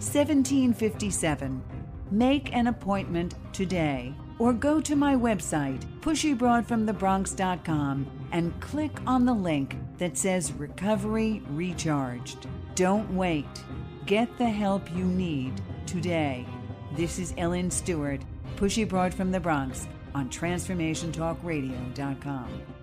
1757. Make an appointment today or go to my website, pushybroadfromthebronx.com, and click on the link that says Recovery Recharged. Don't wait. Get the help you need today. This is Ellen Stewart, Pushy Broad from the Bronx on TransformationTalkRadio.com.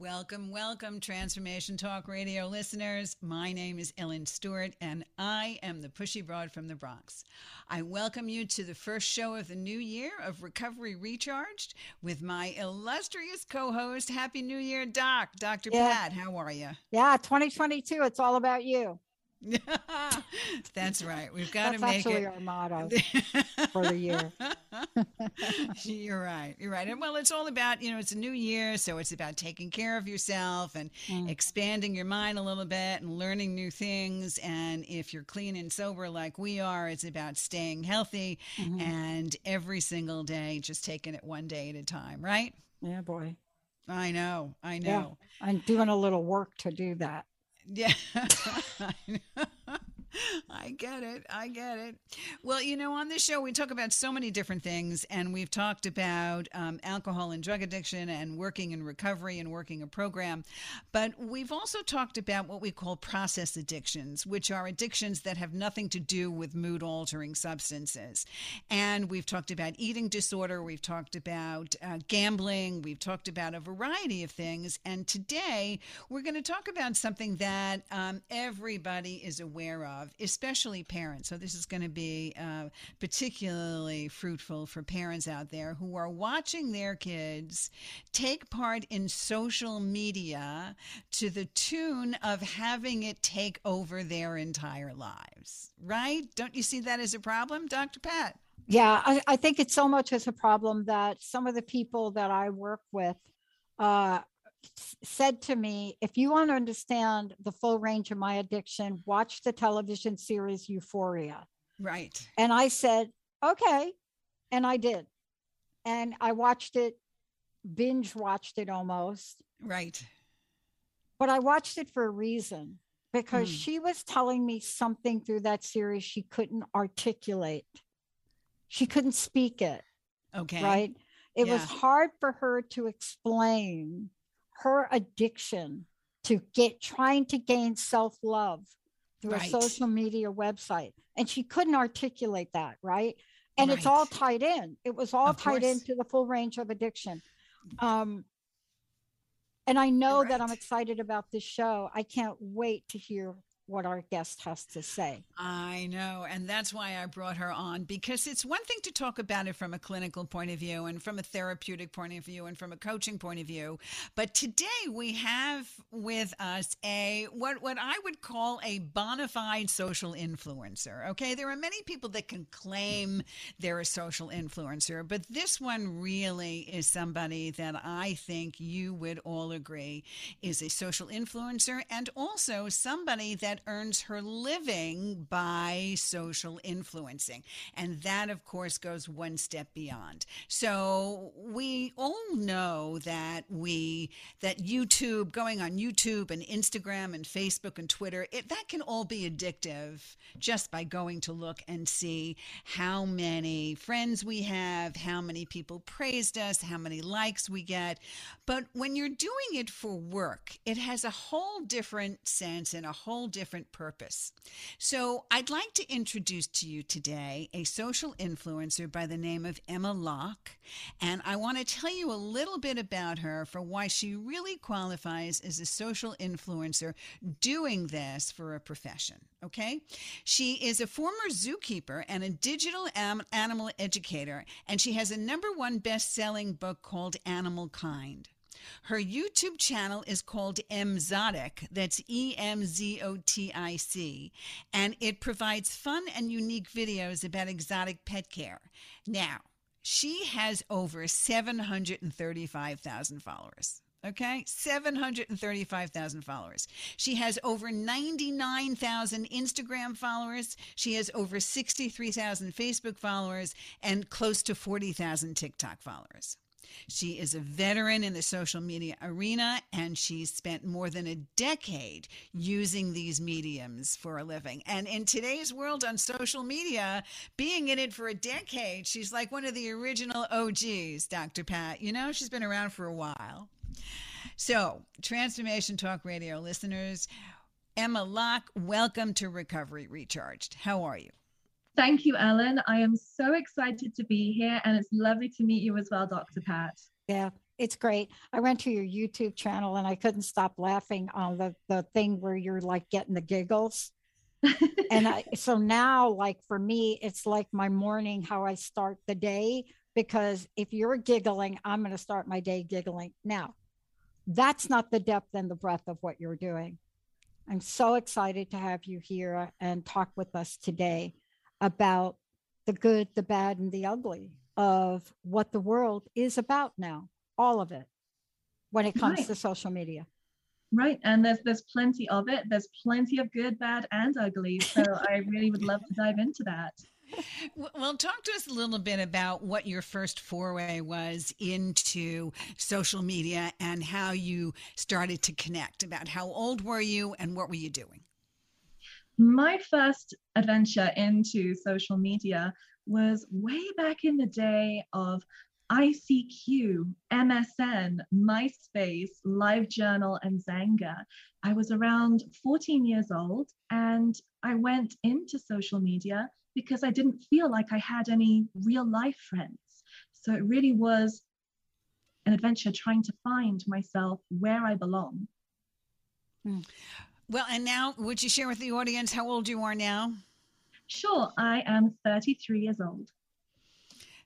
Welcome, welcome, Transformation Talk Radio listeners. My name is Ellen Stewart, and I am the Pushy Broad from the Bronx. I welcome you to the first show of the new year of Recovery Recharged with my illustrious co host. Happy New Year, Doc. Dr. Yeah. Pat, how are you? Yeah, 2022. It's all about you. That's right. We've got That's to make actually it our motto for the year. You're right. You're right. And well, it's all about, you know, it's a new year, so it's about taking care of yourself and mm. expanding your mind a little bit and learning new things. And if you're clean and sober like we are, it's about staying healthy mm-hmm. and every single day just taking it one day at a time, right? Yeah, boy. I know. I know. Yeah, I'm doing a little work to do that. Yeah. I get it. I get it. Well, you know, on this show, we talk about so many different things, and we've talked about um, alcohol and drug addiction and working in recovery and working a program. But we've also talked about what we call process addictions, which are addictions that have nothing to do with mood altering substances. And we've talked about eating disorder, we've talked about uh, gambling, we've talked about a variety of things. And today, we're going to talk about something that um, everybody is aware of of, especially parents. So, this is going to be uh, particularly fruitful for parents out there who are watching their kids take part in social media to the tune of having it take over their entire lives, right? Don't you see that as a problem, Dr. Pat? Yeah, I, I think it's so much as a problem that some of the people that I work with uh, said to me, if you want to understand the full range of my addiction, watch the television series Euphoria. Right. And I said, okay. And I did. And I watched it, binge watched it almost. Right. But I watched it for a reason because mm. she was telling me something through that series she couldn't articulate. She couldn't speak it. Okay. Right. It yeah. was hard for her to explain her addiction to get trying to gain self-love through right. a social media website and she couldn't articulate that right and right. it's all tied in it was all of tied course. into the full range of addiction um and i know right. that i'm excited about this show i can't wait to hear what our guest has to say. I know. And that's why I brought her on because it's one thing to talk about it from a clinical point of view and from a therapeutic point of view and from a coaching point of view. But today we have with us a what, what I would call a bona fide social influencer. Okay. There are many people that can claim they're a social influencer, but this one really is somebody that I think you would all agree is a social influencer and also somebody that earns her living by social influencing. And that, of course, goes one step beyond. So we all know that we, that YouTube, going on YouTube and Instagram and Facebook and Twitter, it, that can all be addictive just by going to look and see how many friends we have, how many people praised us, how many likes we get. But when you're doing it for work, it has a whole different sense and a whole different different purpose. So, I'd like to introduce to you today a social influencer by the name of Emma Locke. And I want to tell you a little bit about her for why she really qualifies as a social influencer doing this for a profession. Okay? She is a former zookeeper and a digital am- animal educator, and she has a number one best selling book called Animal Kind. Her YouTube channel is called Emzotic. That's E M Z O T I C. And it provides fun and unique videos about exotic pet care. Now, she has over 735,000 followers. Okay, 735,000 followers. She has over 99,000 Instagram followers. She has over 63,000 Facebook followers and close to 40,000 TikTok followers. She is a veteran in the social media arena and she's spent more than a decade using these mediums for a living. And in today's world on social media, being in it for a decade, she's like one of the original OGs, Dr. Pat. You know, she's been around for a while. So, Transformation Talk Radio listeners, Emma Locke, welcome to Recovery Recharged. How are you? Thank you, Ellen. I am so excited to be here, and it's lovely to meet you as well, Dr. Pat. Yeah, it's great. I went to your YouTube channel and I couldn't stop laughing on the, the thing where you're like getting the giggles. and I, so now, like for me, it's like my morning, how I start the day, because if you're giggling, I'm going to start my day giggling. Now, that's not the depth and the breadth of what you're doing. I'm so excited to have you here and talk with us today about the good, the bad, and the ugly of what the world is about now, all of it, when it comes right. to social media. Right. And there's there's plenty of it. There's plenty of good, bad, and ugly. So I really would love to dive into that. Well, talk to us a little bit about what your first foray was into social media and how you started to connect. About how old were you and what were you doing? My first adventure into social media was way back in the day of ICQ, MSN, MySpace, LiveJournal, and Xanga. I was around 14 years old and I went into social media because I didn't feel like I had any real life friends. So it really was an adventure trying to find myself where I belong. Hmm. Well, and now would you share with the audience how old you are now? Sure, I am 33 years old.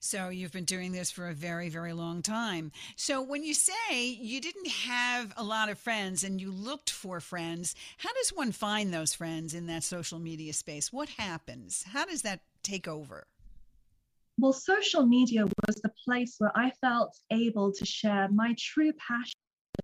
So you've been doing this for a very, very long time. So when you say you didn't have a lot of friends and you looked for friends, how does one find those friends in that social media space? What happens? How does that take over? Well, social media was the place where I felt able to share my true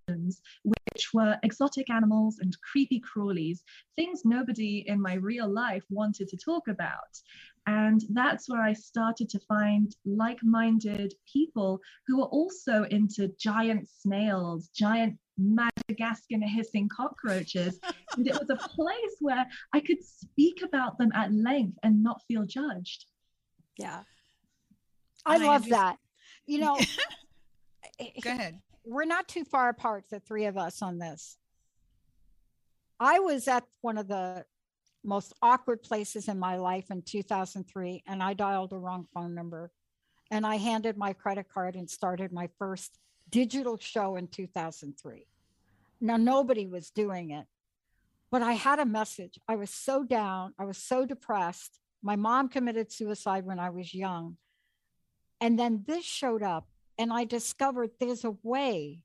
passions, which were exotic animals and creepy crawlies, things nobody in my real life wanted to talk about. And that's where I started to find like minded people who were also into giant snails, giant Madagascar hissing cockroaches. and it was a place where I could speak about them at length and not feel judged. Yeah. I, I love that. You know, go ahead. We're not too far apart, the three of us on this. I was at one of the most awkward places in my life in 2003 and I dialed a wrong phone number and I handed my credit card and started my first digital show in 2003. Now nobody was doing it, but I had a message. I was so down, I was so depressed. My mom committed suicide when I was young. And then this showed up and I discovered there's a way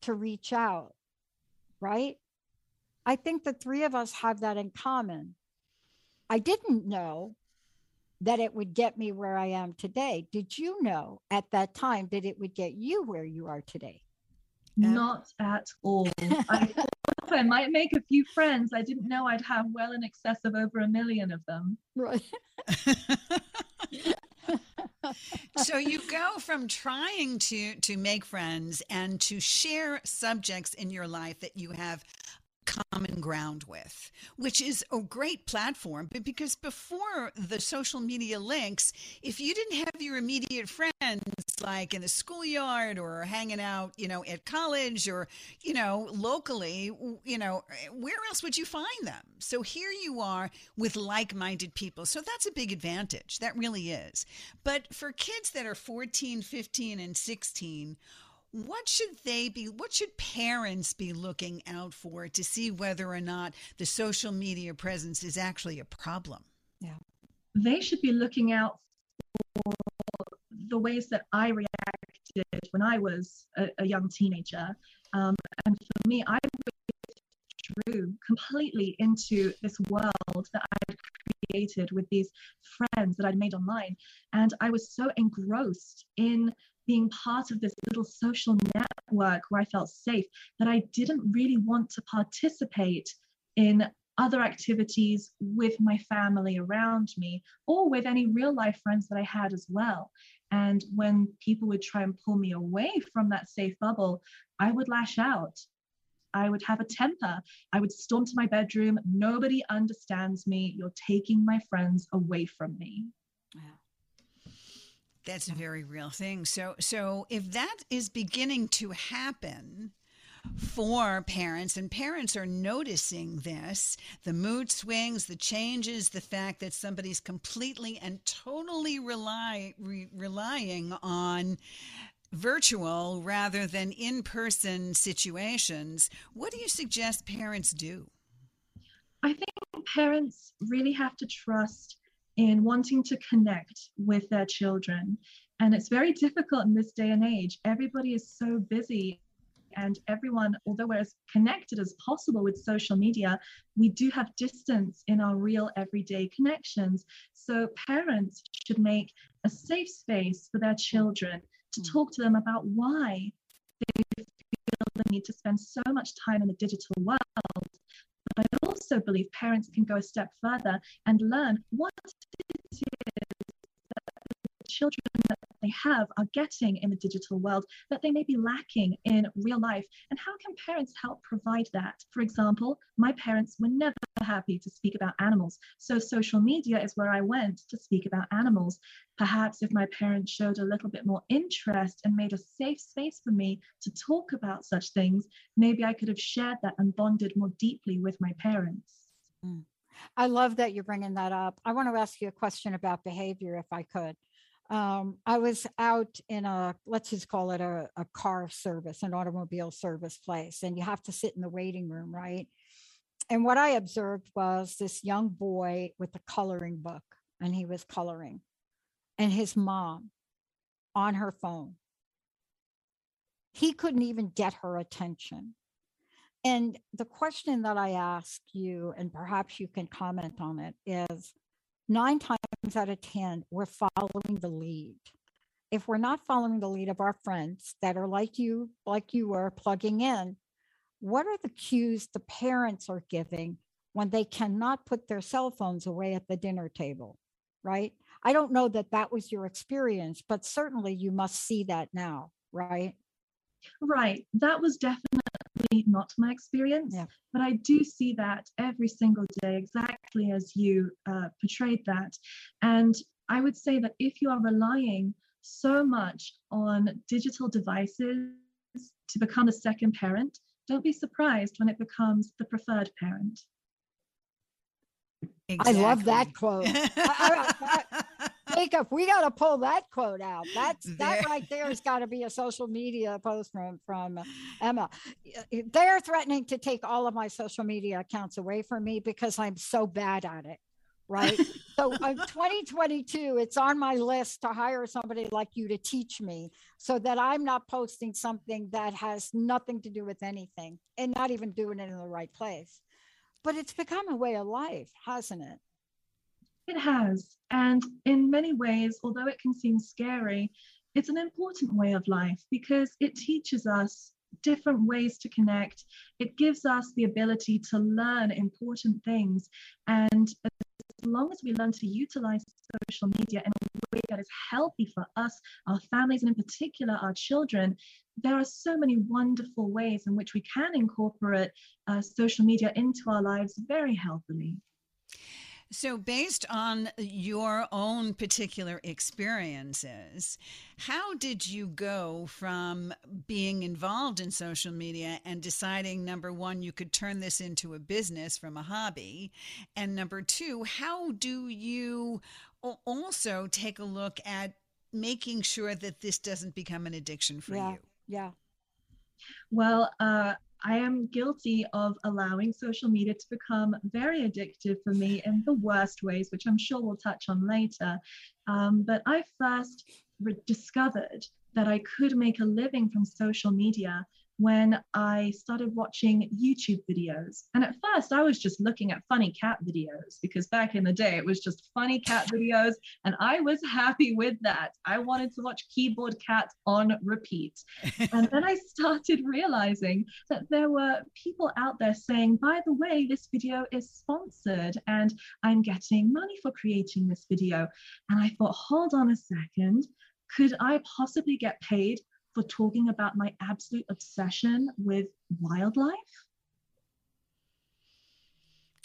to reach out, right? I think the three of us have that in common. I didn't know that it would get me where I am today. Did you know at that time that it would get you where you are today? Not at all. I thought I might make a few friends. I didn't know I'd have well in excess of over a million of them. Right. so you go from trying to to make friends and to share subjects in your life that you have common ground with, which is a great platform. But because before the social media links, if you didn't have your immediate friends like in the schoolyard or hanging out, you know, at college or, you know, locally, you know, where else would you find them? So here you are with like minded people. So that's a big advantage. That really is. But for kids that are 14, 15, and 16, what should they be what should parents be looking out for to see whether or not the social media presence is actually a problem yeah they should be looking out for the ways that i reacted when I was a, a young teenager. Um, and for me, I withdrew completely into this world that I had created with these friends that I'd made online. And I was so engrossed in being part of this little social network where I felt safe that I didn't really want to participate in other activities with my family around me or with any real life friends that I had as well. And when people would try and pull me away from that safe bubble, I would lash out. I would have a temper. I would storm to my bedroom. Nobody understands me. You're taking my friends away from me. Yeah. That's a very real thing. So so if that is beginning to happen, for parents, and parents are noticing this the mood swings, the changes, the fact that somebody's completely and totally rely, re- relying on virtual rather than in person situations. What do you suggest parents do? I think parents really have to trust in wanting to connect with their children. And it's very difficult in this day and age. Everybody is so busy and everyone, although we're as connected as possible with social media, we do have distance in our real everyday connections. So parents should make a safe space for their children to mm. talk to them about why they feel the need to spend so much time in the digital world. I also believe parents can go a step further and learn what is children that they have are getting in the digital world that they may be lacking in real life? And how can parents help provide that? For example, my parents were never happy to speak about animals. So social media is where I went to speak about animals. Perhaps if my parents showed a little bit more interest and made a safe space for me to talk about such things, maybe I could have shared that and bonded more deeply with my parents. Mm. I love that you're bringing that up. I want to ask you a question about behavior, if I could um, I was out in a, let's just call it a, a car service, an automobile service place, and you have to sit in the waiting room, right? And what I observed was this young boy with a coloring book, and he was coloring, and his mom on her phone. He couldn't even get her attention. And the question that I ask you, and perhaps you can comment on it, is nine times out of 10, we're following the lead. If we're not following the lead of our friends that are like you, like you were plugging in, what are the cues the parents are giving when they cannot put their cell phones away at the dinner table? Right. I don't know that that was your experience, but certainly you must see that now, right? Right. That was definitely not my experience, yeah. but I do see that every single day, exactly as you uh, portrayed that. And I would say that if you are relying so much on digital devices to become a second parent, don't be surprised when it becomes the preferred parent. Exactly. I love that quote. I, I, I, Jacob, we got to pull that quote out. That's that right there has got to be a social media post from from Emma. They're threatening to take all of my social media accounts away from me because I'm so bad at it. Right. so uh, 2022, it's on my list to hire somebody like you to teach me so that I'm not posting something that has nothing to do with anything and not even doing it in the right place. But it's become a way of life, hasn't it? It has. And in many ways, although it can seem scary, it's an important way of life because it teaches us different ways to connect. It gives us the ability to learn important things. And as long as we learn to utilize social media in a way that is healthy for us, our families, and in particular our children, there are so many wonderful ways in which we can incorporate uh, social media into our lives very healthily. So, based on your own particular experiences, how did you go from being involved in social media and deciding, number one, you could turn this into a business from a hobby? And number two, how do you also take a look at making sure that this doesn't become an addiction for yeah, you? Yeah. Well, uh, I am guilty of allowing social media to become very addictive for me in the worst ways, which I'm sure we'll touch on later. Um, but I first re- discovered that I could make a living from social media when I started watching YouTube videos. And at first, I was just looking at funny cat videos because back in the day, it was just funny cat videos. And I was happy with that. I wanted to watch Keyboard Cat on repeat. and then I started realizing that there were people out there saying, by the way, this video is sponsored and I'm getting money for creating this video. And I thought, hold on a second. Could I possibly get paid for talking about my absolute obsession with wildlife.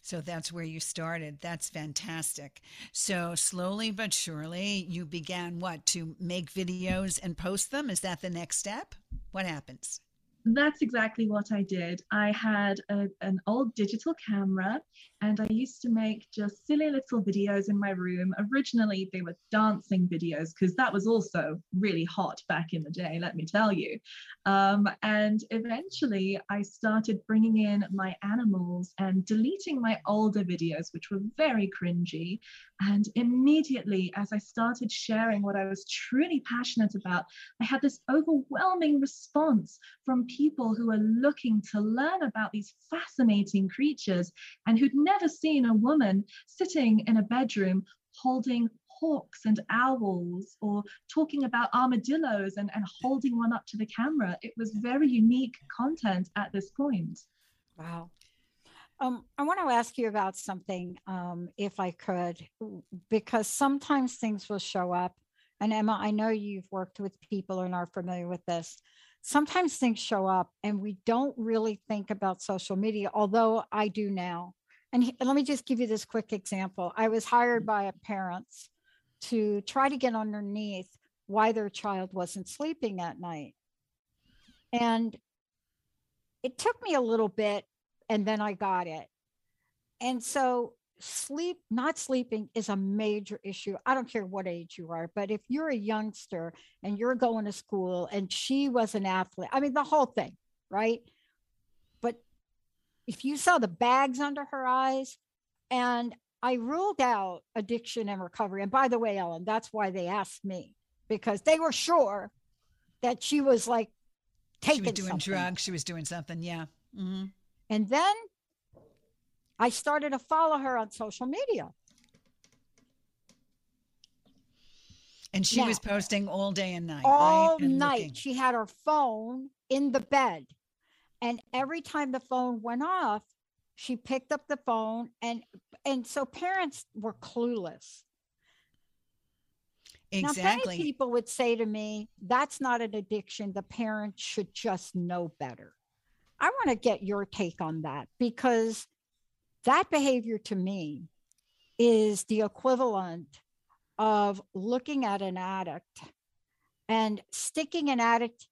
So that's where you started. That's fantastic. So slowly but surely, you began what? To make videos and post them? Is that the next step? What happens? That's exactly what I did. I had a, an old digital camera and I used to make just silly little videos in my room. Originally, they were dancing videos because that was also really hot back in the day, let me tell you. Um, and eventually, I started bringing in my animals and deleting my older videos, which were very cringy. And immediately, as I started sharing what I was truly passionate about, I had this overwhelming response from people who were looking to learn about these fascinating creatures and who'd never seen a woman sitting in a bedroom holding hawks and owls or talking about armadillos and, and holding one up to the camera. It was very unique content at this point. Wow. Um, I want to ask you about something, um, if I could, because sometimes things will show up. And Emma, I know you've worked with people and are familiar with this. Sometimes things show up and we don't really think about social media, although I do now. And he, let me just give you this quick example. I was hired by a parents to try to get underneath why their child wasn't sleeping at night. And it took me a little bit and then I got it. And so sleep, not sleeping is a major issue. I don't care what age you are, but if you're a youngster and you're going to school and she was an athlete, I mean, the whole thing, right? If you saw the bags under her eyes, and I ruled out addiction and recovery. And by the way, Ellen, that's why they asked me because they were sure that she was like taking she was doing something. drugs. She was doing something. Yeah. Mm-hmm. And then I started to follow her on social media. And she now, was posting all day and night. All right? night. Looking. She had her phone in the bed. And every time the phone went off, she picked up the phone and and so parents were clueless. Exactly. Now, many people would say to me, that's not an addiction. The parents should just know better. I want to get your take on that because that behavior to me is the equivalent of looking at an addict and sticking an addict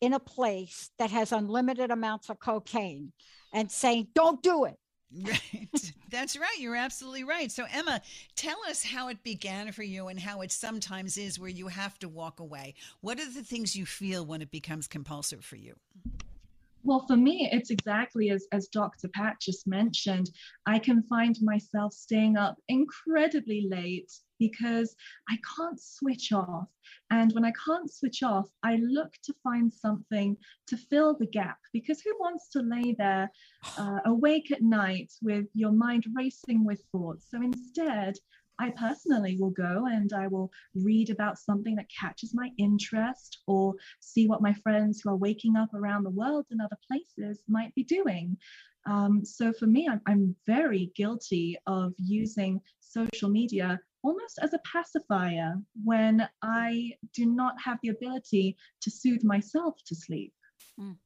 in a place that has unlimited amounts of cocaine and saying, don't do it. Right. That's right. You're absolutely right. So, Emma, tell us how it began for you and how it sometimes is where you have to walk away. What are the things you feel when it becomes compulsive for you? Well, for me, it's exactly as, as Dr. Pat just mentioned. I can find myself staying up incredibly late because I can't switch off. And when I can't switch off, I look to find something to fill the gap because who wants to lay there uh, awake at night with your mind racing with thoughts? So instead, I personally will go and I will read about something that catches my interest or see what my friends who are waking up around the world in other places might be doing. Um, so for me, I'm, I'm very guilty of using social media almost as a pacifier when I do not have the ability to soothe myself to sleep. Mm.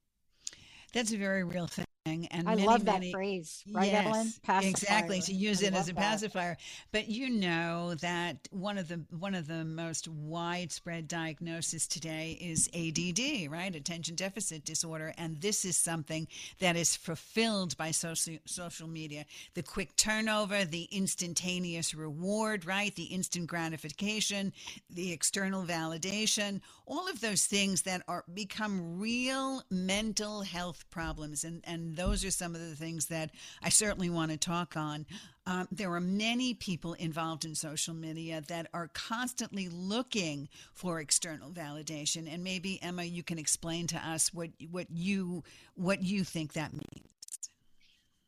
That's a very real thing and I many, love many, that phrase, right, yes, Ellen? Pacifier. Exactly, to use I it as a that. pacifier. But you know that one of the one of the most widespread diagnoses today is ADD, right? Attention deficit disorder, and this is something that is fulfilled by social social media. The quick turnover, the instantaneous reward, right? The instant gratification, the external validation, all of those things that are become real mental health problems and and Those are some of the things that I certainly want to talk on. Um, there are many people involved in social media that are constantly looking for external validation. And maybe Emma, you can explain to us what what you what you think that means.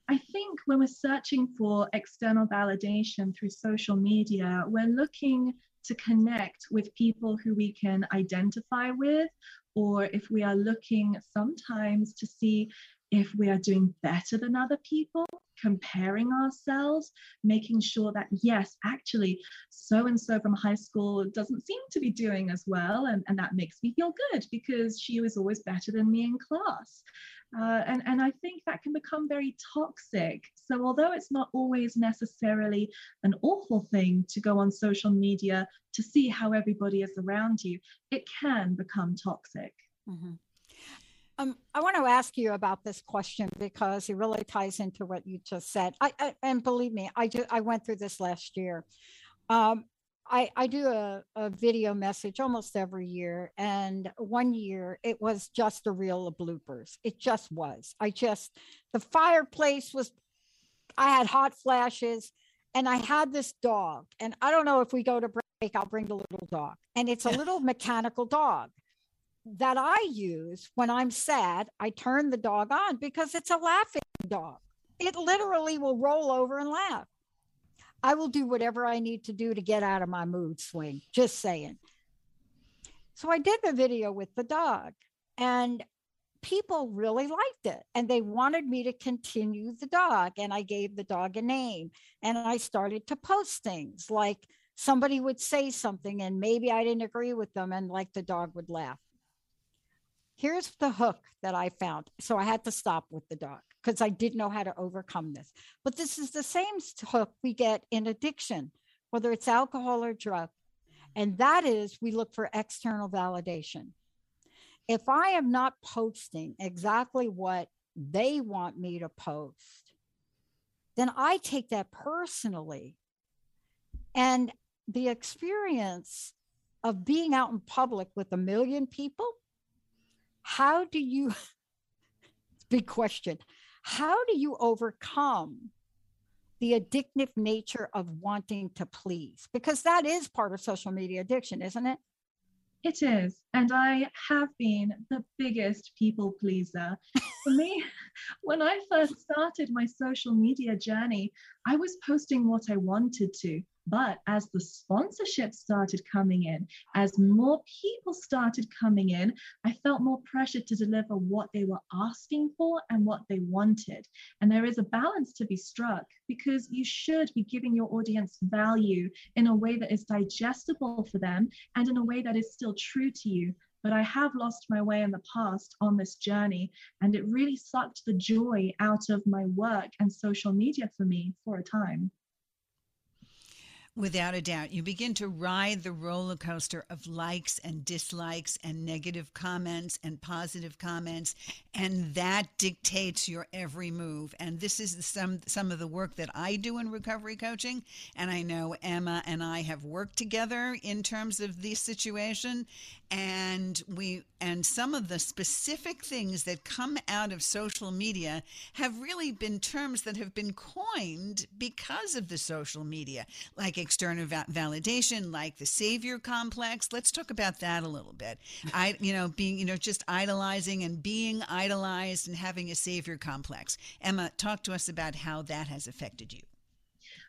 I think when we're searching for external validation through social media, we're looking to connect with people who we can identify with, or if we are looking sometimes to see if we are doing better than other people, comparing ourselves, making sure that, yes, actually, so and so from high school doesn't seem to be doing as well. And, and that makes me feel good because she was always better than me in class. Uh, and, and I think that can become very toxic. So, although it's not always necessarily an awful thing to go on social media to see how everybody is around you, it can become toxic. Mm-hmm. Um, I want to ask you about this question because it really ties into what you just said. I, I and believe me, I do. I went through this last year. Um, I, I do a, a video message almost every year. And one year it was just a reel of bloopers. It just was. I just, the fireplace was, I had hot flashes and I had this dog. And I don't know if we go to break, I'll bring the little dog. And it's a little mechanical dog that I use when I'm sad. I turn the dog on because it's a laughing dog. It literally will roll over and laugh. I will do whatever I need to do to get out of my mood swing. Just saying. So I did the video with the dog, and people really liked it. And they wanted me to continue the dog. And I gave the dog a name. And I started to post things like somebody would say something, and maybe I didn't agree with them, and like the dog would laugh. Here's the hook that I found. So I had to stop with the dog because I didn't know how to overcome this. But this is the same hook we get in addiction, whether it's alcohol or drug. And that is we look for external validation. If I am not posting exactly what they want me to post, then I take that personally. And the experience of being out in public with a million people, how do you, big question, how do you overcome the addictive nature of wanting to please? Because that is part of social media addiction, isn't it? It is. And I have been the biggest people pleaser. For me, when I first started my social media journey, I was posting what I wanted to. But as the sponsorship started coming in, as more people started coming in, I felt more pressure to deliver what they were asking for and what they wanted. And there is a balance to be struck because you should be giving your audience value in a way that is digestible for them and in a way that is still true to you but I have lost my way in the past on this journey, and it really sucked the joy out of my work and social media for me for a time. Without a doubt, you begin to ride the roller coaster of likes and dislikes and negative comments and positive comments, and that dictates your every move. And this is some some of the work that I do in recovery coaching, and I know Emma and I have worked together in terms of this situation, and we and some of the specific things that come out of social media have really been terms that have been coined because of the social media, like external va- validation, like the savior complex. Let's talk about that a little bit. I, you know, being, you know, just idolizing and being idolized and having a savior complex. Emma, talk to us about how that has affected you.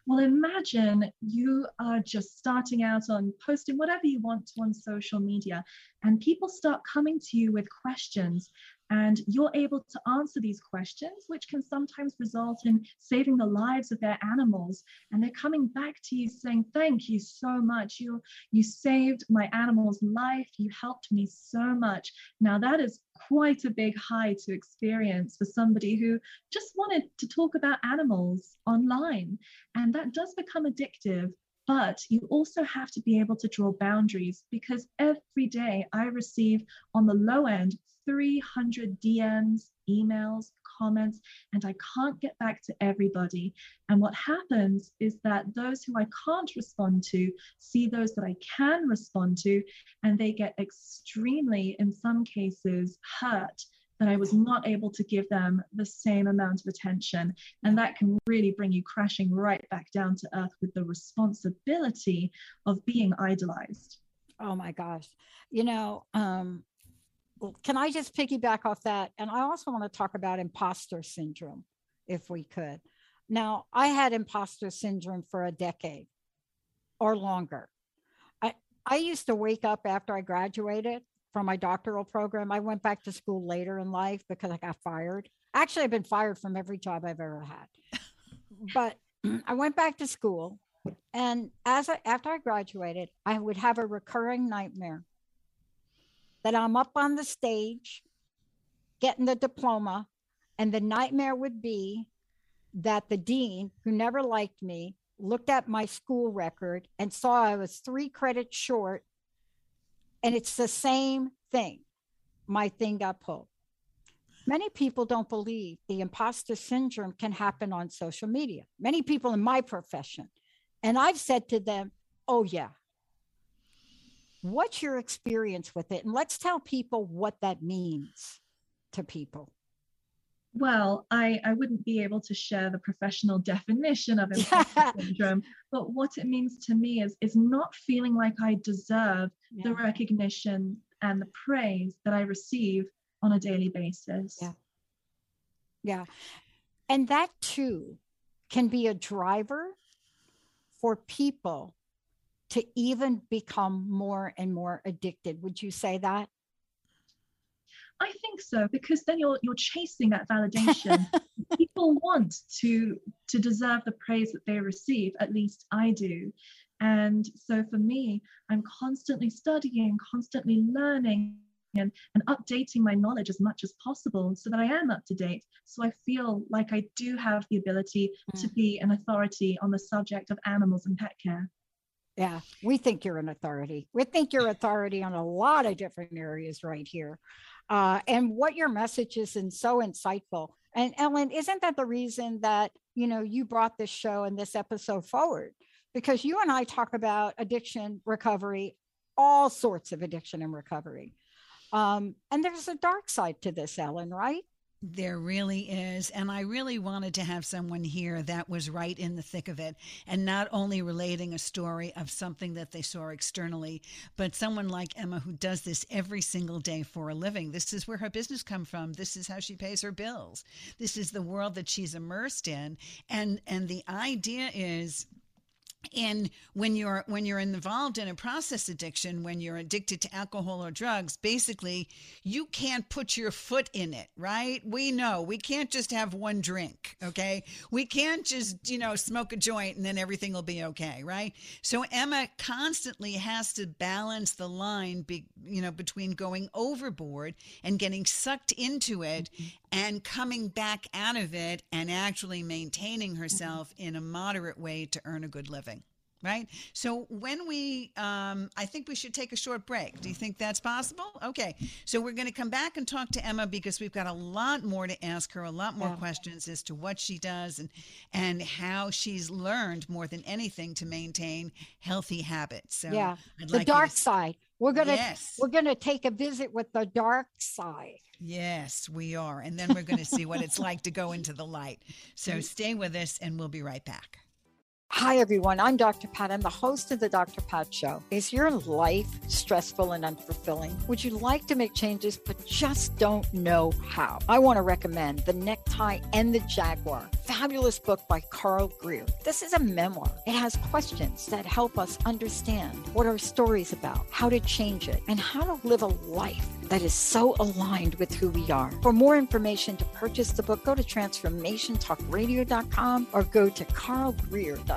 Well, imagine you are just starting out on posting whatever you want to on social media, and people start coming to you with questions and you're able to answer these questions, which can sometimes result in saving the lives of their animals. And they're coming back to you saying, Thank you so much. You, you saved my animal's life. You helped me so much. Now, that is quite a big high to experience for somebody who just wanted to talk about animals online. And that does become addictive but you also have to be able to draw boundaries because every day I receive on the low end 300 DMs, emails, comments, and I can't get back to everybody. And what happens is that those who I can't respond to see those that I can respond to, and they get extremely, in some cases, hurt that I was not able to give them the same amount of attention. And that can really bring you crashing right back down to earth with the responsibility of being idolized. Oh my gosh. You know, um, can I just piggyback off that? And I also want to talk about imposter syndrome, if we could. Now, I had imposter syndrome for a decade or longer. I, I used to wake up after I graduated from my doctoral program. I went back to school later in life because I got fired. Actually, I've been fired from every job I've ever had. but I went back to school and as I, after I graduated, I would have a recurring nightmare that I'm up on the stage getting the diploma, and the nightmare would be that the dean, who never liked me, looked at my school record and saw I was three credits short. And it's the same thing. My thing got pulled. Many people don't believe the imposter syndrome can happen on social media. Many people in my profession. And I've said to them, oh, yeah, What's your experience with it? And let's tell people what that means to people. Well, I, I wouldn't be able to share the professional definition of imposter syndrome, but what it means to me is, is not feeling like I deserve yeah. the recognition and the praise that I receive on a daily basis. Yeah. Yeah. And that too can be a driver for people to even become more and more addicted. Would you say that? I think so because then you're you're chasing that validation. People want to to deserve the praise that they receive. At least I do. And so for me, I'm constantly studying, constantly learning, and, and updating my knowledge as much as possible so that I am up to date. So I feel like I do have the ability mm. to be an authority on the subject of animals and pet care. Yeah, we think you're an authority. We think you're authority on a lot of different areas right here. Uh, and what your message is and so insightful. And Ellen, isn't that the reason that you know you brought this show and this episode forward? Because you and I talk about addiction recovery, all sorts of addiction and recovery. Um, and there's a dark side to this, Ellen, right? There really is. And I really wanted to have someone here that was right in the thick of it and not only relating a story of something that they saw externally, but someone like Emma who does this every single day for a living. This is where her business come from. This is how she pays her bills. This is the world that she's immersed in. And and the idea is and when you're when you're involved in a process addiction when you're addicted to alcohol or drugs basically you can't put your foot in it right? We know. We can't just have one drink okay? We can't just you know smoke a joint and then everything will be okay right? So emma constantly has to balance the line be, you know between going overboard and getting sucked into it mm-hmm. And coming back out of it and actually maintaining herself mm-hmm. in a moderate way to earn a good living right? So when we, um, I think we should take a short break. Do you think that's possible? Okay. So we're going to come back and talk to Emma because we've got a lot more to ask her, a lot more yeah. questions as to what she does and and how she's learned more than anything to maintain healthy habits. So yeah, I'd the like dark to... side. We're gonna yes. we're gonna take a visit with the dark side. Yes, we are, and then we're going to see what it's like to go into the light. So stay with us, and we'll be right back. Hi, everyone. I'm Dr. Pat. I'm the host of the Dr. Pat Show. Is your life stressful and unfulfilling? Would you like to make changes but just don't know how? I want to recommend The Necktie and the Jaguar, fabulous book by Carl Greer. This is a memoir. It has questions that help us understand what our story is about, how to change it, and how to live a life that is so aligned with who we are. For more information to purchase the book, go to transformationtalkradio.com or go to carlgreer.com.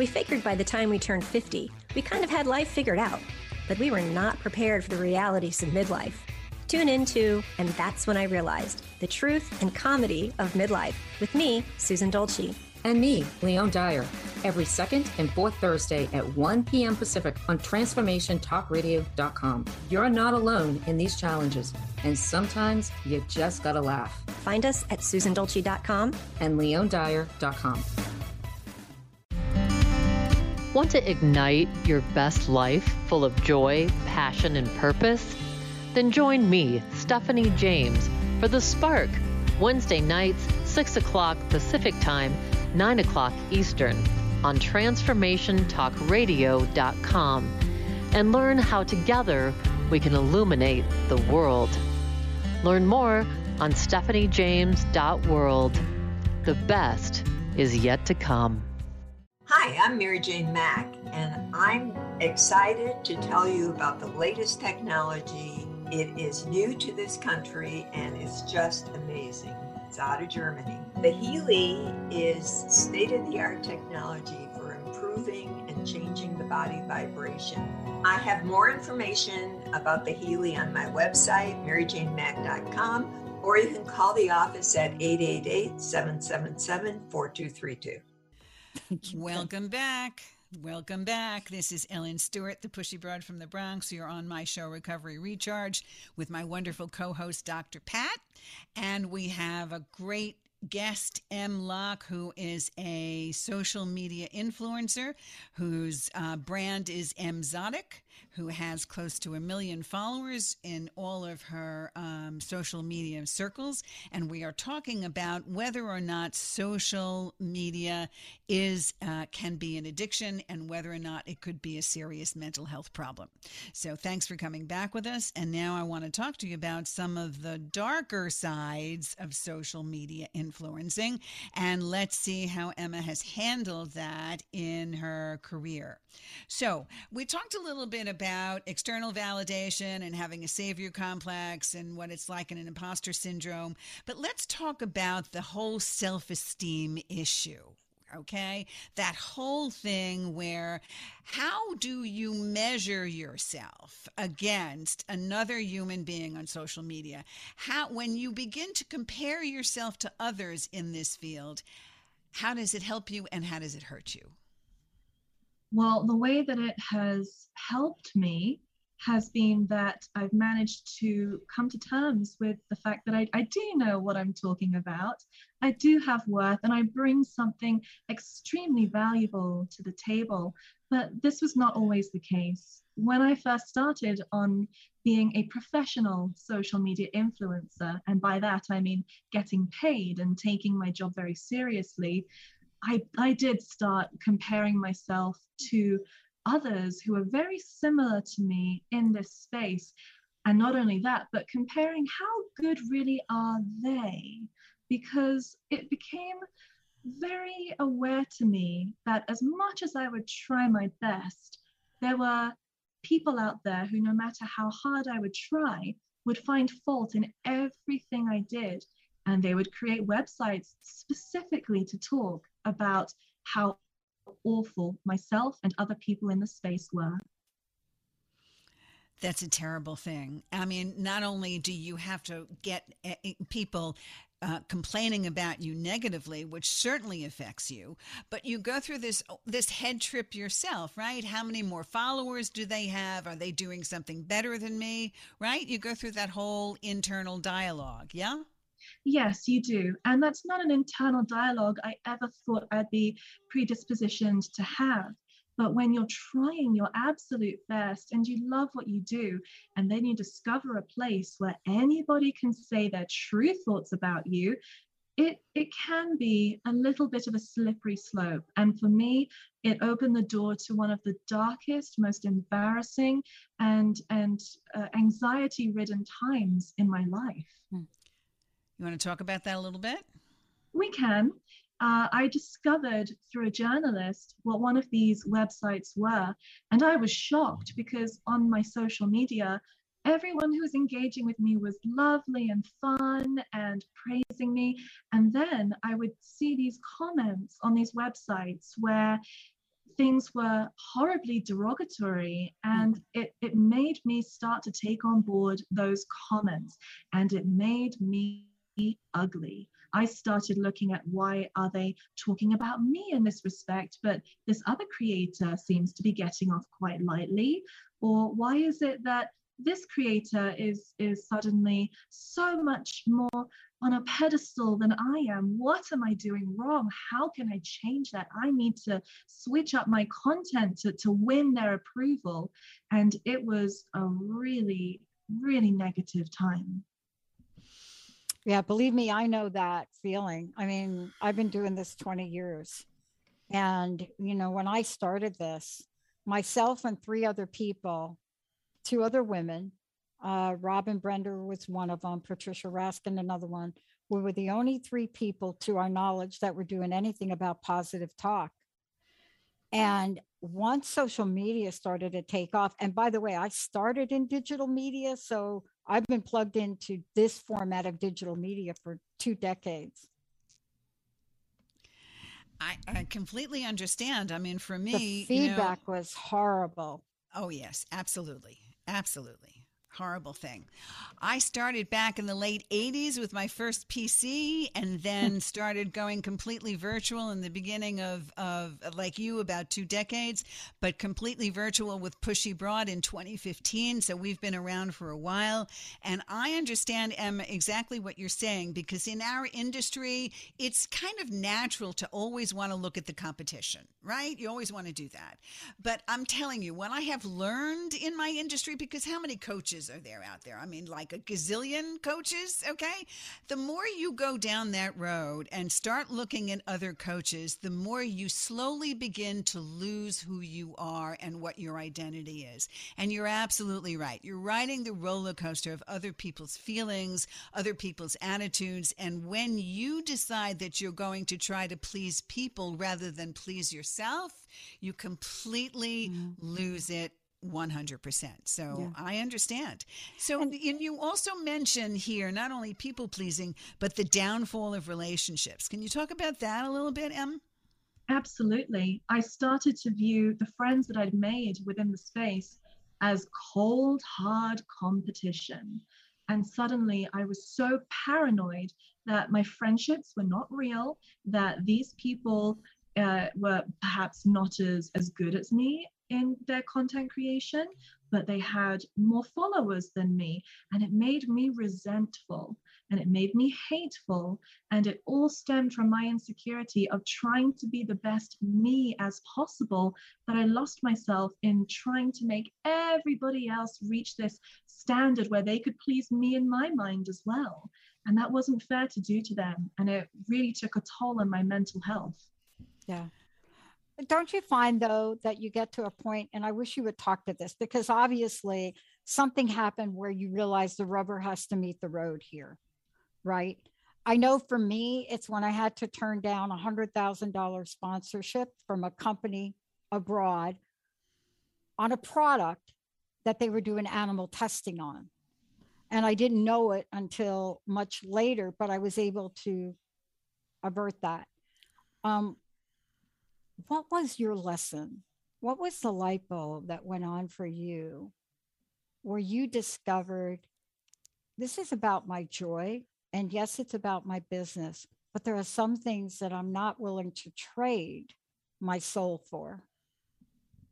We figured by the time we turned 50, we kind of had life figured out but we were not prepared for the realities of midlife. Tune into And That's When I Realized the truth and comedy of midlife with me, Susan Dolce. And me, Leon Dyer, every second and fourth Thursday at 1 p.m. Pacific on TransformationTalkRadio.com. You're not alone in these challenges, and sometimes you just gotta laugh. Find us at SusanDolce.com and LeonDyer.com. Want to ignite your best life full of joy, passion, and purpose? Then join me, Stephanie James, for The Spark, Wednesday nights, 6 o'clock Pacific Time, 9 o'clock Eastern, on TransformationTalkRadio.com, and learn how together we can illuminate the world. Learn more on stephaniejames.world. The best is yet to come. Hi, I'm Mary Jane Mack, and I'm excited to tell you about the latest technology. It is new to this country and it's just amazing. It's out of Germany. The Healy is state of the art technology for improving and changing the body vibration. I have more information about the Healy on my website, maryjanemack.com, or you can call the office at 888 777 4232. Welcome back. Welcome back. This is Ellen Stewart, the pushy broad from the Bronx. You're on my show, Recovery Recharge, with my wonderful co host, Dr. Pat. And we have a great guest, M. Locke, who is a social media influencer whose uh, brand is Emzotic who has close to a million followers in all of her um, social media circles. And we are talking about whether or not social media is uh, can be an addiction and whether or not it could be a serious mental health problem. So thanks for coming back with us. And now I want to talk to you about some of the darker sides of social media influencing. And let's see how Emma has handled that in her career. So we talked a little bit about about external validation and having a savior complex and what it's like in an imposter syndrome. But let's talk about the whole self esteem issue okay? That whole thing where how do you measure yourself against another human being on social media? How when you begin to compare yourself to others in this field, how does it help you and how does it hurt you? Well, the way that it has helped me has been that I've managed to come to terms with the fact that I, I, do know what I'm talking about. I do have worth and I bring something extremely valuable to the table. But this was not always the case. When I first started on being a professional social media influencer, and by that I mean getting paid and taking my job very seriously, I, I did start comparing myself to others who are very similar to me in this space. And not only that, but comparing how good really are they? Because it became very aware to me that as much as I would try my best, there were people out there who, no matter how hard I would try, would find fault in everything I did. And they would create websites specifically to talk about how awful myself and other people in the space were. That's a terrible thing. I mean, not only do you have to get eh, eh, people uh, complaining about you negatively, which certainly affects you, but you go through this this head trip yourself, right? How many more followers do they have? Are they doing something better than me? Right? You go through that whole internal dialogue, yeah. Yes, you do. And that's not an internal dialogue I ever thought I'd be predispositioned to have. But when you're trying your absolute best and you love what you do, and then you discover a place where anybody can say their true thoughts about you, it it can be a little bit of a slippery slope and for me it opened the door to one of the darkest most embarrassing and and uh, anxiety ridden times in my life hmm. You want to talk about that a little bit we can uh, I discovered through a journalist what one of these websites were. And I was shocked because on my social media, everyone who was engaging with me was lovely and fun and praising me. And then I would see these comments on these websites where things were horribly derogatory and it, it made me start to take on board those comments and it made me ugly I started looking at why are they talking about me in this respect, but this other creator seems to be getting off quite lightly, or why is it that this creator is is suddenly so much more on a pedestal than I am. What am I doing wrong? How can I change that? I need to switch up my content to, to win their approval. And it was a really, really negative time. Yeah, believe me, I know that feeling. I mean, I've been doing this 20 years. And, you know, when I started this, myself and three other people, two other women, uh, Robin Brender was one of them, Patricia Raskin, another one. We were the only three people, to our knowledge, that were doing anything about positive talk. And once social media started to take off, and by the way, I started in digital media. So I've been plugged into this format of digital media for two decades. I, I completely understand. I mean, for me, the feedback you know, was horrible. Oh, yes, absolutely. Absolutely horrible thing. I started back in the late 80s with my first PC and then started going completely virtual in the beginning of, of like you, about two decades, but completely virtual with Pushy Broad in 2015. So we've been around for a while. And I understand, Emma, exactly what you're saying because in our industry, it's kind of natural to always want to look at the competition, right? You always want to do that. But I'm telling you, what I have learned in my industry, because how many coaches coaches are there out there? I mean, like a gazillion coaches, okay? The more you go down that road and start looking at other coaches, the more you slowly begin to lose who you are and what your identity is. And you're absolutely right. You're riding the roller coaster of other people's feelings, other people's attitudes. And when you decide that you're going to try to please people rather than please yourself, you completely mm. lose it 100%. So yeah. I understand. So and, and you also mention here not only people pleasing, but the downfall of relationships. Can you talk about that a little bit, Em? Absolutely. I started to view the friends that I'd made within the space as cold, hard competition. And suddenly I was so paranoid that my friendships were not real, that these people uh, were perhaps not as, as good as me in their content creation, but they had more followers than me. And it made me resentful and it made me hateful. And it all stemmed from my insecurity of trying to be the best me as possible. That I lost myself in trying to make everybody else reach this standard where they could please me in my mind as well. And that wasn't fair to do to them. And it really took a toll on my mental health. Yeah. Don't you find though that you get to a point, and I wish you would talk to this because obviously something happened where you realize the rubber has to meet the road here, right? I know for me, it's when I had to turn down a hundred thousand dollar sponsorship from a company abroad on a product that they were doing animal testing on. And I didn't know it until much later, but I was able to avert that. Um, what was your lesson? What was the light bulb that went on for you where you discovered this is about my joy? And yes, it's about my business, but there are some things that I'm not willing to trade my soul for.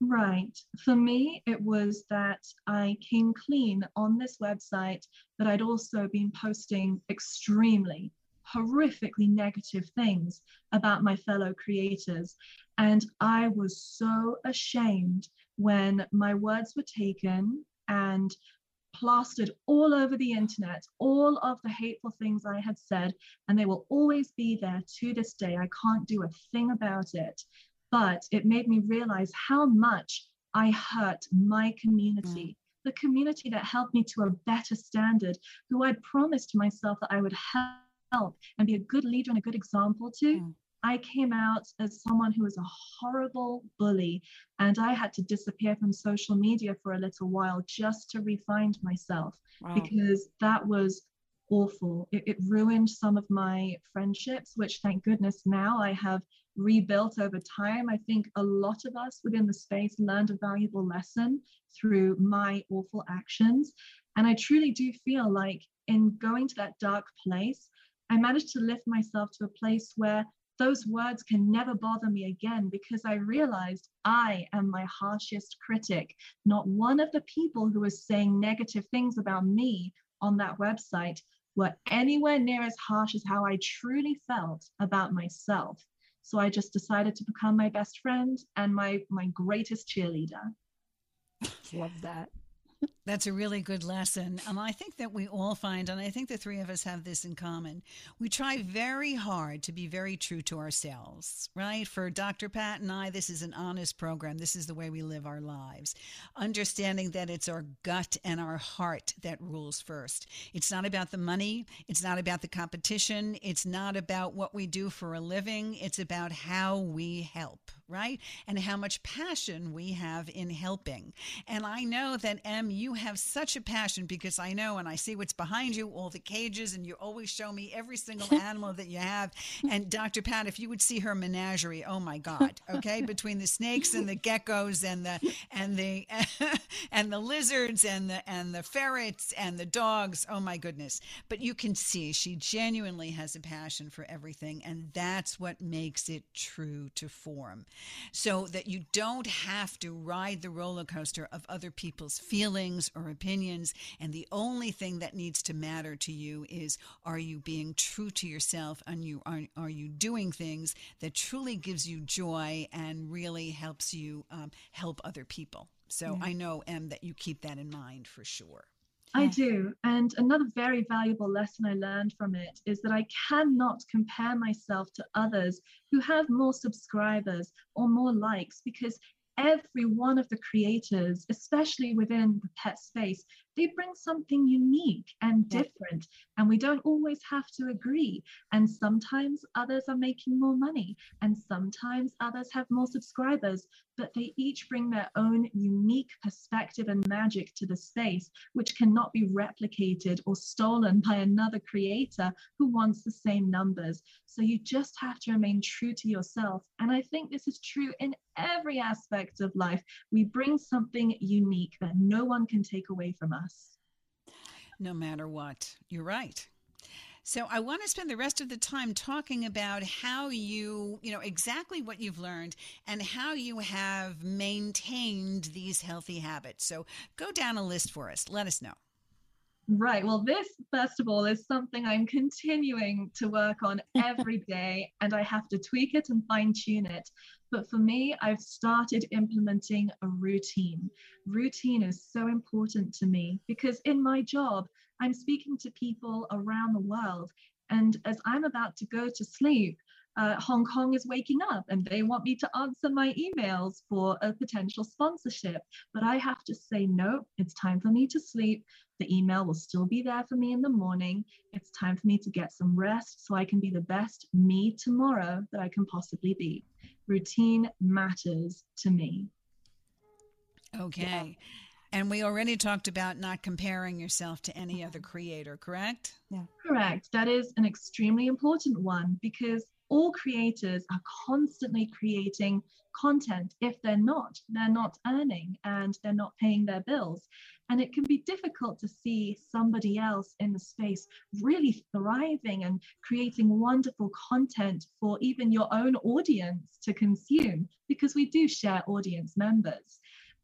Right. For me, it was that I came clean on this website, but I'd also been posting extremely horrifically negative things about my fellow creators. And I was so ashamed when my words were taken and plastered all over the internet, all of the hateful things I had said, and they will always be there to this day. I can't do a thing about it. But it made me realize how much I hurt my community. Mm. The community that helped me to a better standard, who I'd promised myself that I would help and be a good leader and a good example to. Mm. I came out as someone who was a horrible bully, and I had to disappear from social media for a little while just to refine myself wow. because that was awful. It, it, ruined some of my friendships, which thank goodness now I have rebuilt over time. I think a lot of us within the space learned a valuable lesson through my awful actions. And I truly do feel like in going to that dark place, I managed to lift myself to a place where those words can never bother me again because I realized I am my harshest critic. Not one of the people who was saying negative things about me on that website were anywhere near as harsh as how I truly felt about myself. So I just decided to become my best friend and my my greatest cheerleader. Love that. That's a really good lesson. And I think that we all find, and I think the three of us have this in common, we try very hard to be very true to ourselves, right? For Dr. Pat and I, this is an honest program. This is the way we live our lives. Understanding that it's our gut and our heart that rules first. It's not about the money, it's not about the competition, it's not about what we do for a living, it's about how we help right? And how much passion we have in helping. And I know that, Em, you have such a passion because I know and I see what's behind you, all the cages, and you always show me every single animal that you have. And Dr. Pat, if you would see her menagerie, oh my God, okay? Between the snakes and the geckos and the and the and the lizards and the and the ferrets and the dogs, oh my goodness. But you can see she genuinely has a passion for everything, and that's what makes it true to form so that you don't have to ride the roller coaster of other people's feelings or opinions. And the only thing that needs to matter to you is are you being true to yourself and you are, are you doing things that truly gives you joy and really helps you um, help other people. So yeah. I know, Em, that you keep that in mind for sure. I do. And another very valuable lesson I learned from it is that I cannot compare myself to others who have more subscribers or more likes because every one of the creators, especially within the pet space, they bring something unique and different and we don't always have to agree. And sometimes others are making more money and sometimes others have more subscribers but they each bring their own unique perspective and magic to the space which cannot be replicated or stolen by another creator who wants the same numbers. So you just have to remain true to yourself. And i think this is true in every aspect of life. We bring something unique that no one can take away from us no matter what. You're right. So I want to spend the rest of the time talking about how you, you know, exactly what you've learned and how you have maintained these healthy habits. So go down a list for us. Let us know. Right. Well, this, first of all, is something I'm continuing to work on every day, and I have to tweak it and fine tune it. But for me, I've started implementing a routine. Routine is so important to me because in my job, I'm speaking to people around the world. And as I'm about to go to sleep, uh, Hong Kong is waking up and they want me to answer my emails for a potential sponsorship. But I have to say, no, it's time for me to sleep. The email will still be there for me in the morning. It's time for me to get some rest so I can be the best me tomorrow that I can possibly be. Routine matters to me. Okay. Yeah. And we already talked about not comparing yourself to any other creator, correct? Yeah. Correct. That is an extremely important one because all creators are constantly creating content. If they're not, they're not earning and they're not paying their bills. And it can be difficult to see somebody else in the space really thriving and creating wonderful content for even your own audience to consume because we do share audience members.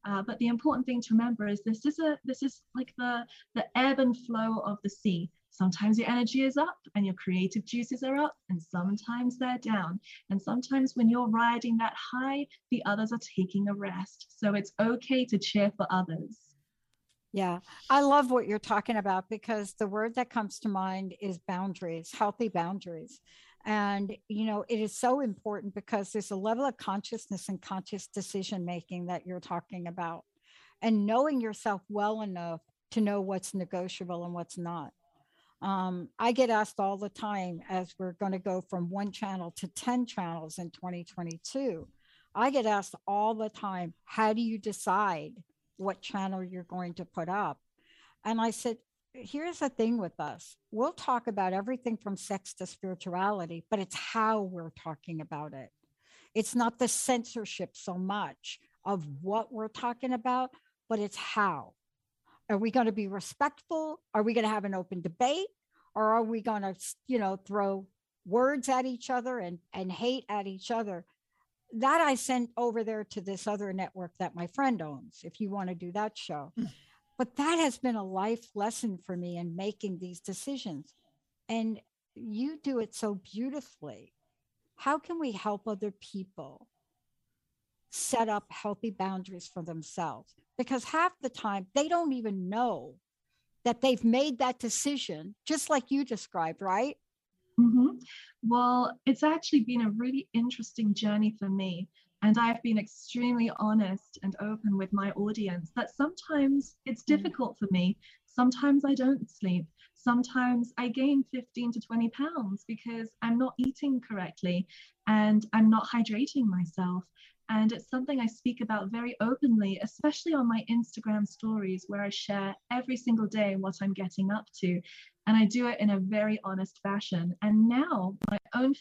Uh, but the important thing to remember is this is a this is like the the ebb and flow of the sea. Sometimes your energy is up and your creative juices are up, and sometimes they're down. And sometimes when you're riding that high, the others are taking a rest. So it's okay to cheer for others. Yeah, I love what you're talking about because the word that comes to mind is boundaries, healthy boundaries. And, you know, it is so important because there's a level of consciousness and conscious decision making that you're talking about, and knowing yourself well enough to know what's negotiable and what's not. Um, I get asked all the time as we're going to go from one channel to 10 channels in 2022. I get asked all the time, how do you decide what channel you're going to put up. And I said, here's the thing with us we'll talk about everything from sex to spirituality, but it's how we're talking about it. It's not the censorship so much of what we're talking about, but it's how. Are we going to be respectful? Are we going to have an open debate? Or are we going to, you know, throw words at each other and, and hate at each other? that I sent over there to this other network that my friend owns, if you want to do that show. Mm. But that has been a life lesson for me in making these decisions. And you do it so beautifully. How can we help other people set up healthy boundaries for themselves? Because half the time they don't even know that they've made that decision, just like you described, right? Mm-hmm. Well, it's actually been a really interesting journey for me. And I've been extremely honest and open with my audience that sometimes it's mm. difficult for me. Sometimes I don't sleep. Sometimes I gain 15 to 20 pounds because I'm not eating correctly and I'm not hydrating myself. And it's something I speak about very openly, especially on my Instagram stories, where I share every single day what I'm getting up to. And I do it in a very honest fashion. And now my own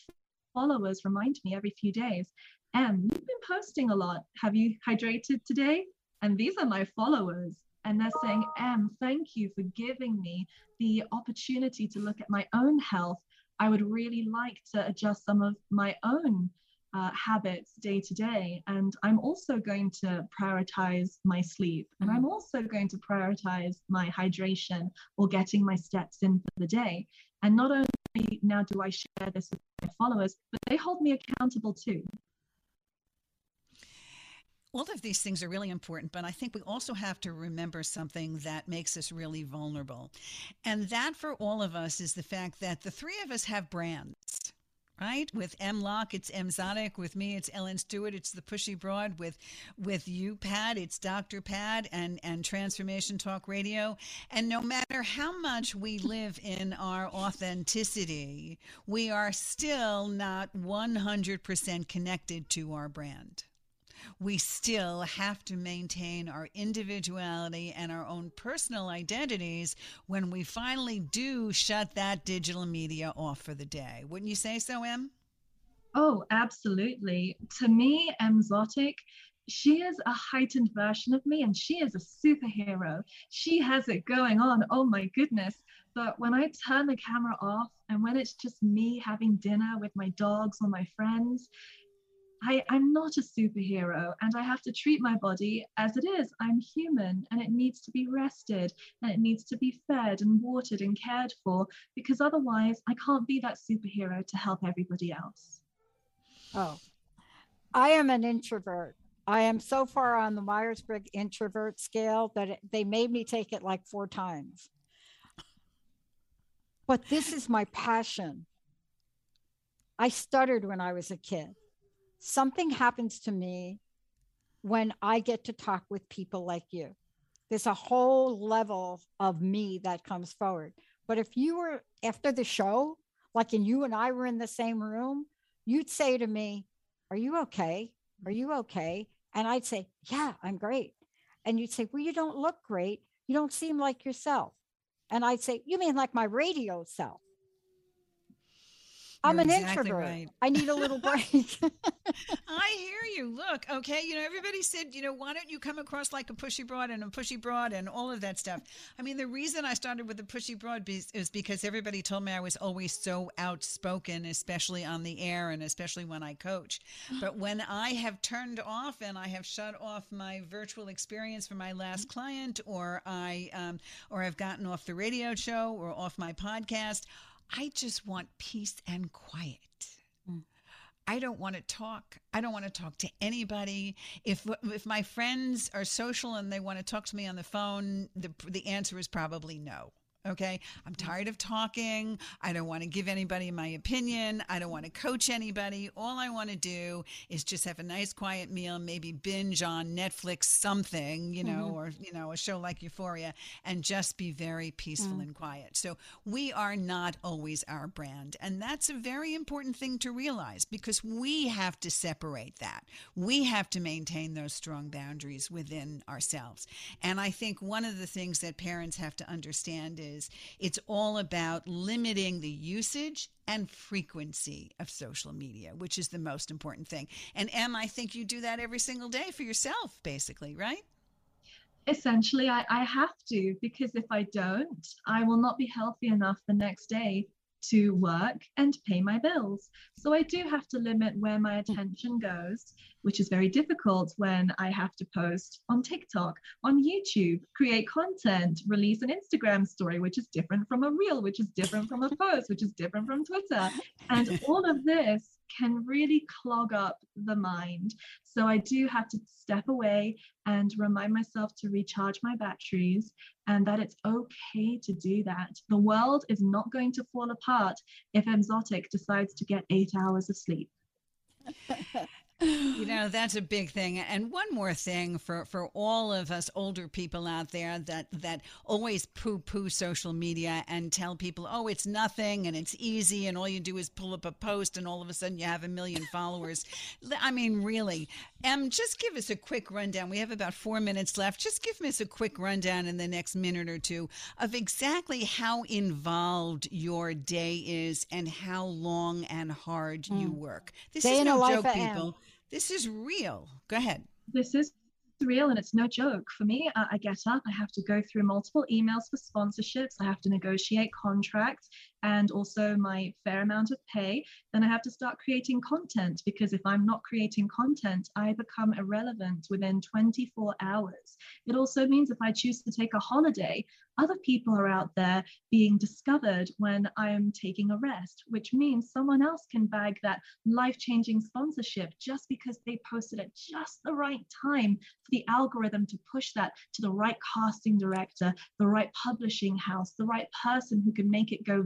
followers remind me every few days, Em, you've been posting a lot. Have you hydrated today? And these are my followers. And they're saying, Em, thank you for giving me the opportunity to look at my own health. I would really like to adjust some of my own uh, habits day to day. And I'm also going to prioritize my sleep. And I'm also going to prioritize my hydration or getting my steps in for the day. And not only now do I share this with my followers, but they hold me accountable too. All of these things are really important, but I think we also have to remember something that makes us really vulnerable. And that for all of us is the fact that the three of us have brands right? With M Lock, it's Emzotic. With me, it's Ellen Stewart. It's the Pushy Broad. With with you, Pat, it's Dr. Pat and and Transformation Talk Radio. And no matter how much we live in our authenticity, we are still not 100% connected to our brand we still have to maintain our individuality and our own personal identities when we finally do shut that digital media off for the day. Wouldn't you say so, Em? Oh, absolutely. To me, Emzotic, she is a heightened version of me and she is a superhero. She has it going on. Oh my goodness. But when I turn the camera off and when it's just me having dinner with my dogs or my friends, I, I'm not a superhero and I have to treat my body as it is. I'm human and it needs to be rested and it needs to be fed and watered and cared for because otherwise I can't be that superhero to help everybody else. Oh, I am an introvert. I am so far on the Myers Briggs introvert scale that it, they made me take it like four times. But this is my passion. I stuttered when I was a kid something happens to me when I get to talk with people like you. There's a whole level of me that comes forward. But if you were after the show, like and you and I were in the same room, you'd say to me, Are you okay? Are you okay? And I'd say, Yeah, I'm great. And you'd say, Well, you don't look great. You don't seem like yourself. And I'd say, You mean like my radio self? I'm an exactly introvert. Right. I need a little break. I hear you. Look, okay, you know, everybody said, you know, why don't you come across like a pushy broad and a pushy broad and all of that stuff? I mean, the reason I started with the pushy broad is because everybody told me I was always so outspoken, especially on the air and especially when I coach. But when I have turned off and I have shut off my virtual experience for my last client, or I, um, or I've gotten off the radio show or off my podcast I just want peace and quiet. Mm. I don't want to talk. I don't want to talk to anybody. If if my friends are social and they want to talk to me on the phone, the the answer is probably no. Okay. I'm tired of talking. I don't want to give anybody my opinion. I don't want to coach anybody. All I want to do is just have a nice quiet meal, maybe binge on Netflix something, you know, mm-hmm. or, you know, a show like Euphoria and just be very peaceful mm. and quiet. So we are not always our brand. And that's a very important thing to realize because we have to separate that. We have to maintain those strong boundaries within ourselves. And I think one of the things that parents have to understand is is it's all about limiting the usage and frequency of social media, which is the most important thing. And Em, I think you do that every single day for yourself, basically, right? Essentially, I, I have to, because if I don't, I will not be healthy enough the next day to work and pay my bills. So I do have to limit where my attention goes, which is very difficult when I have to post on TikTok, on YouTube, create content, release an Instagram story, which is different from a reel, which is different from a post, which is different from Twitter. And all of this can really clog up the mind. So I do have to step away and remind myself to recharge my batteries and that it's okay to do that. The world is not going to fall apart if Emzotic decides to get eight hours of sleep. you know that's a big thing. And one more thing for for all of us older people out there that that always poo poo social media and tell people oh it's nothing and it's easy and all you do is pull up a post and all of a sudden you have a million followers. I mean really. Em just give us a quick rundown. We have about four minutes left. Just give us a quick rundown in the next minute or two of exactly how involved your day is and how long and hard mm. you work. This day is no joke people this is real. Go ahead. This is real and it's no joke. For me, I get up, I have to go through multiple emails for sponsorships, I have to negotiate contracts and also my fair amount of pay. Then I have to start creating content because if I'm not creating content, I become irrelevant within 24 hours. It also means if I choose to take a holiday, other people are out there being discovered when I am taking a rest, which means someone else can bag that life changing sponsorship just because they posted at just the right time for the algorithm to push that to the right casting director, the right publishing house, the right person who can make it go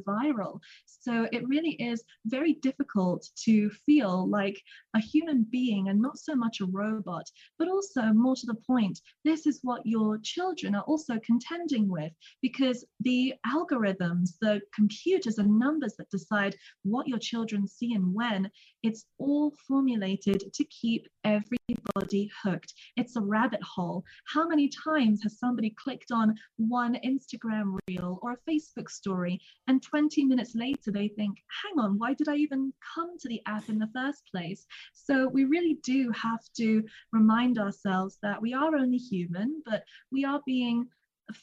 So it really is very difficult to feel like a human being and not so much a robot, but also more to the point, this is what your children are also contending with because the algorithms, the computers and numbers that decide what your children see and when, it's all formulated to keep everybody hooked. It's a rabbit hole. How many times has somebody clicked on one Instagram reel or a Facebook story and 20 minutes later they think, hang on, why did I even come to the app in the first place? So we really do have to remind ourselves that we are only human, but we are being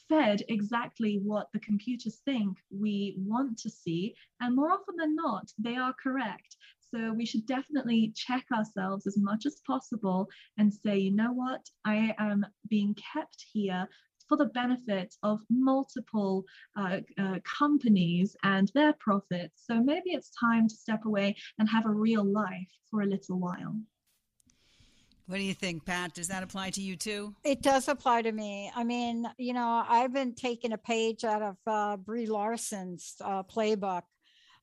fed exactly what the computers think we want to see. And more often than not, they are correct. So we should definitely check ourselves as much as possible and say, you know what, I am being kept here for the benefit of multiple uh, uh, companies and their profits. So maybe it's time to step away and have a real life for a little while. What do you think, Pat? Does that apply to you too? It does apply to me. I mean, you know, I've been taking a page out of uh, Brie Larson's uh, playbook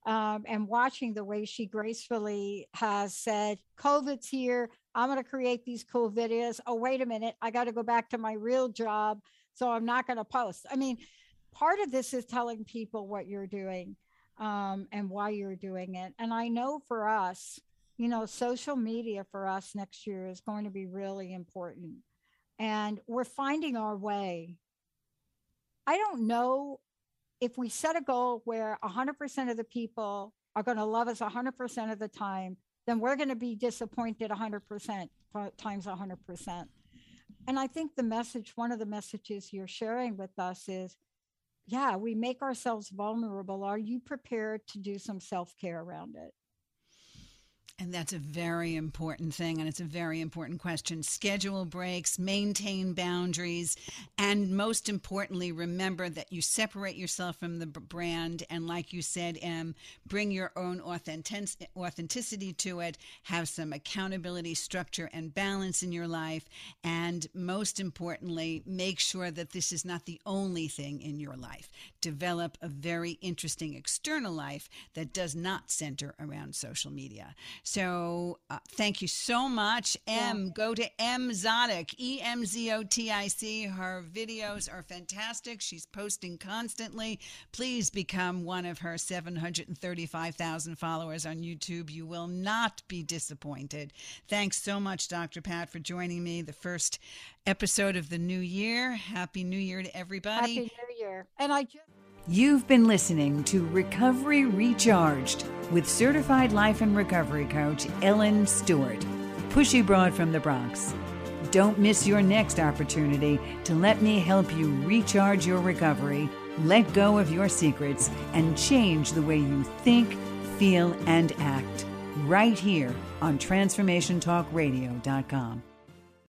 um, and watching the way she gracefully has said, COVID's here. I'm going to create these cool videos. Oh, wait a minute. I got to go back to my real job. So I'm not going to post. I mean, part of this is telling people what you're doing um, and why you're doing it. And I know for us, you know, social media for us next year is going to be really important. And we're finding our way. I don't know if we set a goal where 100% of the people are going to love us 100% of the time, then we're going to be disappointed 100% times 100%. And I think the message, one of the messages you're sharing with us is yeah, we make ourselves vulnerable. Are you prepared to do some self care around it? And that's a very important thing, and it's a very important question. Schedule breaks, maintain boundaries, and most importantly, remember that you separate yourself from the brand. And like you said, Em, bring your own authentic- authenticity to it, have some accountability, structure, and balance in your life. And most importantly, make sure that this is not the only thing in your life. Develop a very interesting external life that does not center around social media. So uh, thank you so much. M, yeah. go to Emzotic, E M Z O T I C. Her videos are fantastic. She's posting constantly. Please become one of her 735,000 followers on YouTube. You will not be disappointed. Thanks so much, Dr. Pat, for joining me. The first episode of the new year. Happy New Year to everybody. Happy New Year. And I just You've been listening to Recovery Recharged with certified life and recovery coach Ellen Stewart, pushy broad from the Bronx. Don't miss your next opportunity to let me help you recharge your recovery, let go of your secrets, and change the way you think, feel, and act right here on TransformationTalkRadio.com.